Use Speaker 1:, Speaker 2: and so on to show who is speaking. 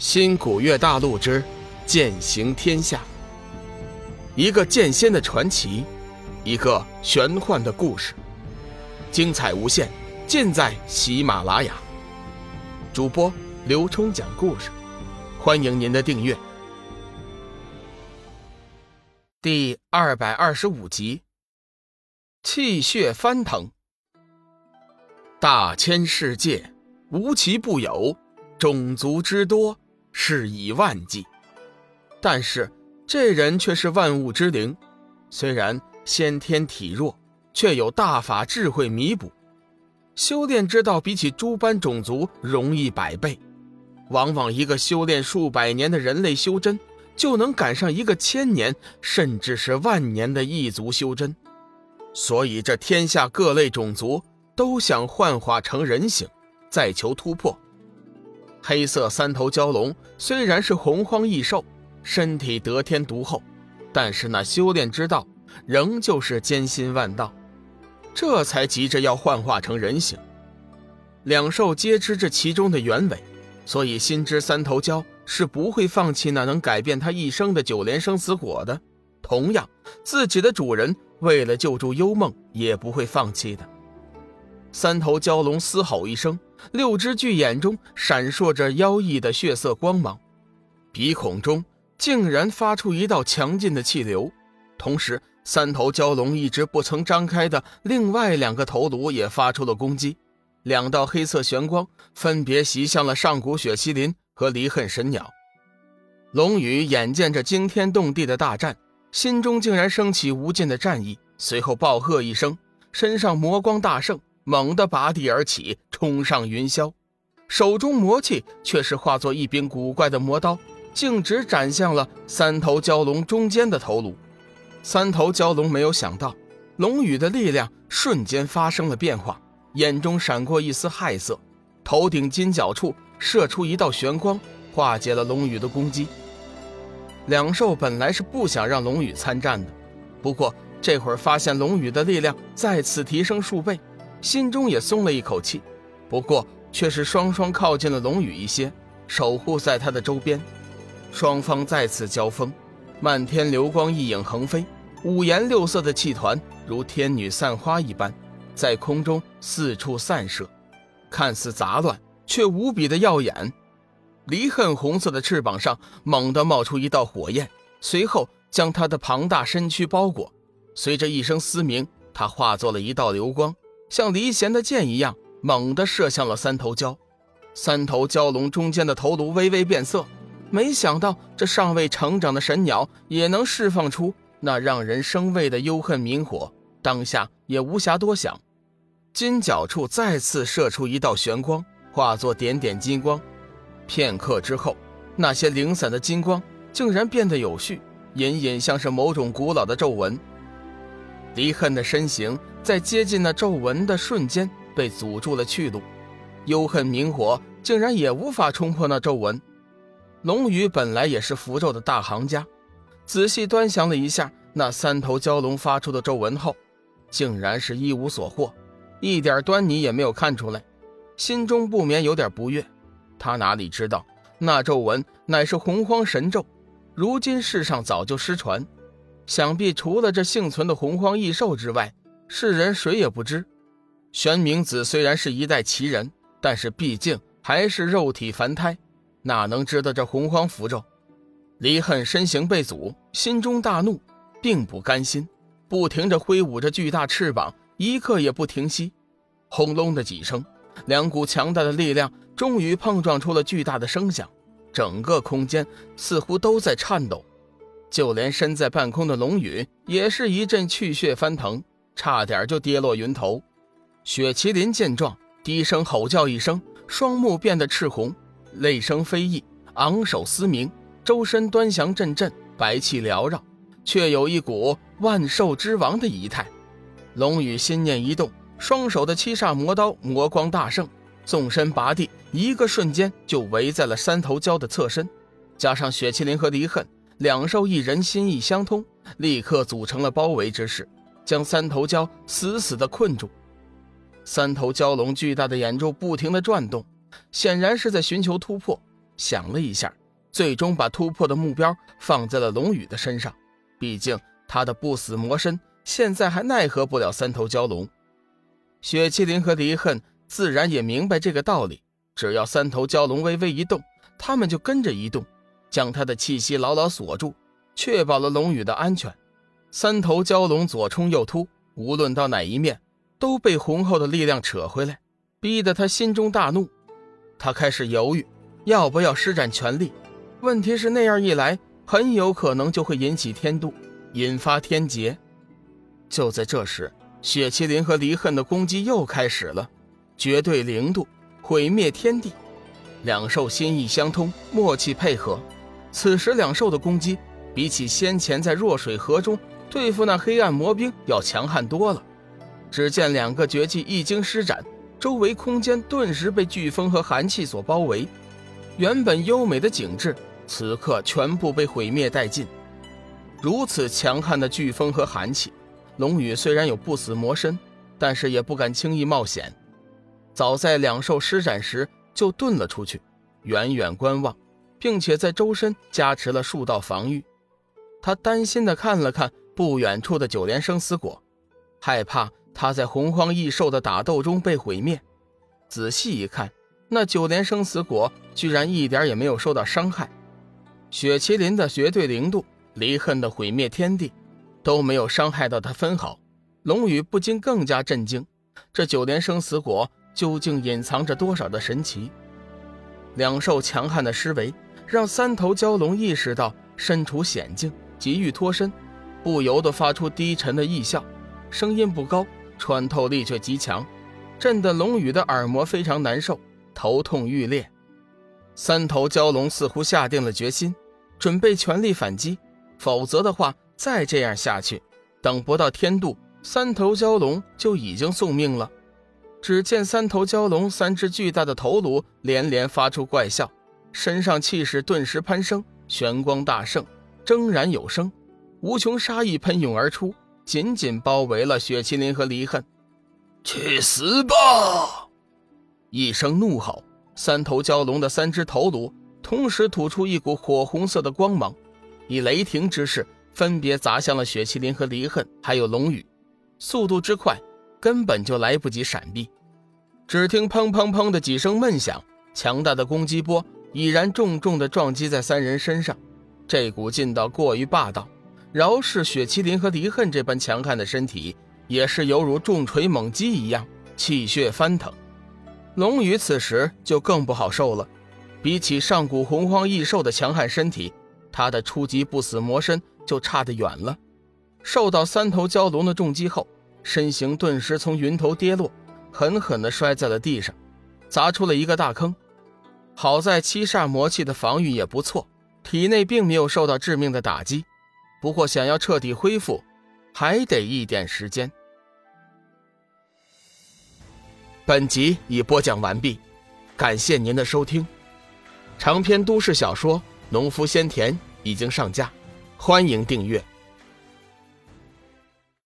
Speaker 1: 新古月大陆之剑行天下，一个剑仙的传奇，一个玄幻的故事，精彩无限，尽在喜马拉雅。主播刘冲讲故事，欢迎您的订阅。第二百二十五集，气血翻腾，大千世界无奇不有，种族之多。是以万计，但是这人却是万物之灵，虽然先天体弱，却有大法智慧弥补，修炼之道比起诸般种族容易百倍。往往一个修炼数百年的人类修真，就能赶上一个千年甚至是万年的异族修真。所以这天下各类种族都想幻化成人形，再求突破。黑色三头蛟龙虽然是洪荒异兽，身体得天独厚，但是那修炼之道仍旧是艰辛万道，这才急着要幻化成人形。两兽皆知这其中的原委，所以心知三头蛟是不会放弃那能改变他一生的九连生死果的。同样，自己的主人为了救助幽梦，也不会放弃的。三头蛟龙嘶吼一声。六只巨眼中闪烁着妖异的血色光芒，鼻孔中竟然发出一道强劲的气流。同时，三头蛟龙一直不曾张开的另外两个头颅也发出了攻击，两道黑色玄光分别袭向了上古雪麒麟和离恨神鸟。龙宇眼见着惊天动地的大战，心中竟然升起无尽的战意，随后暴喝一声，身上魔光大盛。猛地拔地而起，冲上云霄，手中魔器却是化作一柄古怪的魔刀，径直斩向了三头蛟龙中间的头颅。三头蛟龙没有想到，龙羽的力量瞬间发生了变化，眼中闪过一丝骇色，头顶金角处射出一道玄光，化解了龙羽的攻击。两兽本来是不想让龙羽参战的，不过这会儿发现龙羽的力量再次提升数倍。心中也松了一口气，不过却是双双靠近了龙宇一些，守护在他的周边。双方再次交锋，漫天流光一影横飞，五颜六色的气团如天女散花一般，在空中四处散射，看似杂乱，却无比的耀眼。离恨红色的翅膀上猛地冒出一道火焰，随后将他的庞大身躯包裹。随着一声嘶鸣，他化作了一道流光。像离弦的箭一样，猛地射向了三头蛟。三头蛟龙中间的头颅微微变色，没想到这尚未成长的神鸟也能释放出那让人生畏的幽恨明火。当下也无暇多想，金角处再次射出一道玄光，化作点点金光。片刻之后，那些零散的金光竟然变得有序，隐隐像是某种古老的皱纹。离恨的身形在接近那皱纹的瞬间被阻住了去路，幽恨明火竟然也无法冲破那皱纹。龙宇本来也是符咒的大行家，仔细端详了一下那三头蛟龙发出的皱纹后，竟然是一无所获，一点端倪也没有看出来，心中不免有点不悦。他哪里知道那皱纹乃是洪荒神咒，如今世上早就失传。想必除了这幸存的洪荒异兽之外，世人谁也不知。玄冥子虽然是一代奇人，但是毕竟还是肉体凡胎，哪能知道这洪荒符咒？离恨身形被阻，心中大怒，并不甘心，不停地挥舞着巨大翅膀，一刻也不停息。轰隆的几声，两股强大的力量终于碰撞出了巨大的声响，整个空间似乎都在颤抖。就连身在半空的龙宇也是一阵气血翻腾，差点就跌落云头。雪麒麟见状，低声吼叫一声，双目变得赤红，泪声飞溢，昂首嘶鸣，周身端详阵阵，白气缭绕，却有一股万兽之王的仪态。龙宇心念一动，双手的七煞魔刀魔光大盛，纵身拔地，一个瞬间就围在了三头蛟的侧身，加上雪麒麟和离恨。两兽一人心意相通，立刻组成了包围之势，将三头蛟死死地困住。三头蛟龙巨大的眼珠不停地转动，显然是在寻求突破，想了一下，最终把突破的目标放在了龙宇的身上。毕竟他的不死魔身现在还奈何不了三头蛟龙。雪麒麟和离恨自然也明白这个道理，只要三头蛟龙微微一动，他们就跟着一动，将他的气息牢牢锁住，确保了龙宇的安全。三头蛟龙左冲右突，无论到哪一面，都被浑厚的力量扯回来，逼得他心中大怒。他开始犹豫，要不要施展全力。问题是那样一来，很有可能就会引起天妒，引发天劫。就在这时，雪麒麟和离恨的攻击又开始了，绝对零度，毁灭天地。两兽心意相通，默契配合。此时两兽的攻击，比起先前在弱水河中。对付那黑暗魔兵要强悍多了。只见两个绝技一经施展，周围空间顿时被飓风和寒气所包围，原本优美的景致，此刻全部被毁灭殆尽。如此强悍的飓风和寒气，龙宇虽然有不死魔身，但是也不敢轻易冒险。早在两兽施展时就遁了出去，远远观望，并且在周身加持了数道防御。他担心地看了看。不远处的九连生死果，害怕他在洪荒异兽的打斗中被毁灭。仔细一看，那九连生死果居然一点也没有受到伤害。雪麒麟的绝对零度、离恨的毁灭天地，都没有伤害到他分毫。龙宇不禁更加震惊：这九连生死果究竟隐藏着多少的神奇？两兽强悍的施为，让三头蛟龙意识到身处险境，急欲脱身。不由得发出低沉的异笑，声音不高，穿透力却极强，震得龙宇的耳膜非常难受，头痛欲裂。三头蛟龙似乎下定了决心，准备全力反击，否则的话，再这样下去，等不到天度，三头蛟龙就已经送命了。只见三头蛟龙三只巨大的头颅连连发出怪笑，身上气势顿时攀升，玄光大盛，铮然有声。无穷杀意喷涌而出，紧紧包围了雪麒麟和离恨。
Speaker 2: 去死吧！
Speaker 1: 一声怒吼，三头蛟龙的三只头颅同时吐出一股火红色的光芒，以雷霆之势分别砸向了雪麒麟和离恨，还有龙宇。速度之快，根本就来不及闪避。只听砰砰砰的几声闷响，强大的攻击波已然重重的撞击在三人身上。这股劲道过于霸道。饶是雪麒麟和离恨这般强悍的身体，也是犹如重锤猛击一样，气血翻腾。龙宇此时就更不好受了，比起上古洪荒异兽的强悍身体，他的初级不死魔身就差得远了。受到三头蛟龙的重击后，身形顿时从云头跌落，狠狠地摔在了地上，砸出了一个大坑。好在七煞魔气的防御也不错，体内并没有受到致命的打击。不过，想要彻底恢复，还得一点时间。本集已播讲完毕，感谢您的收听。长篇都市小说《农夫先田》已经上架，欢迎订阅。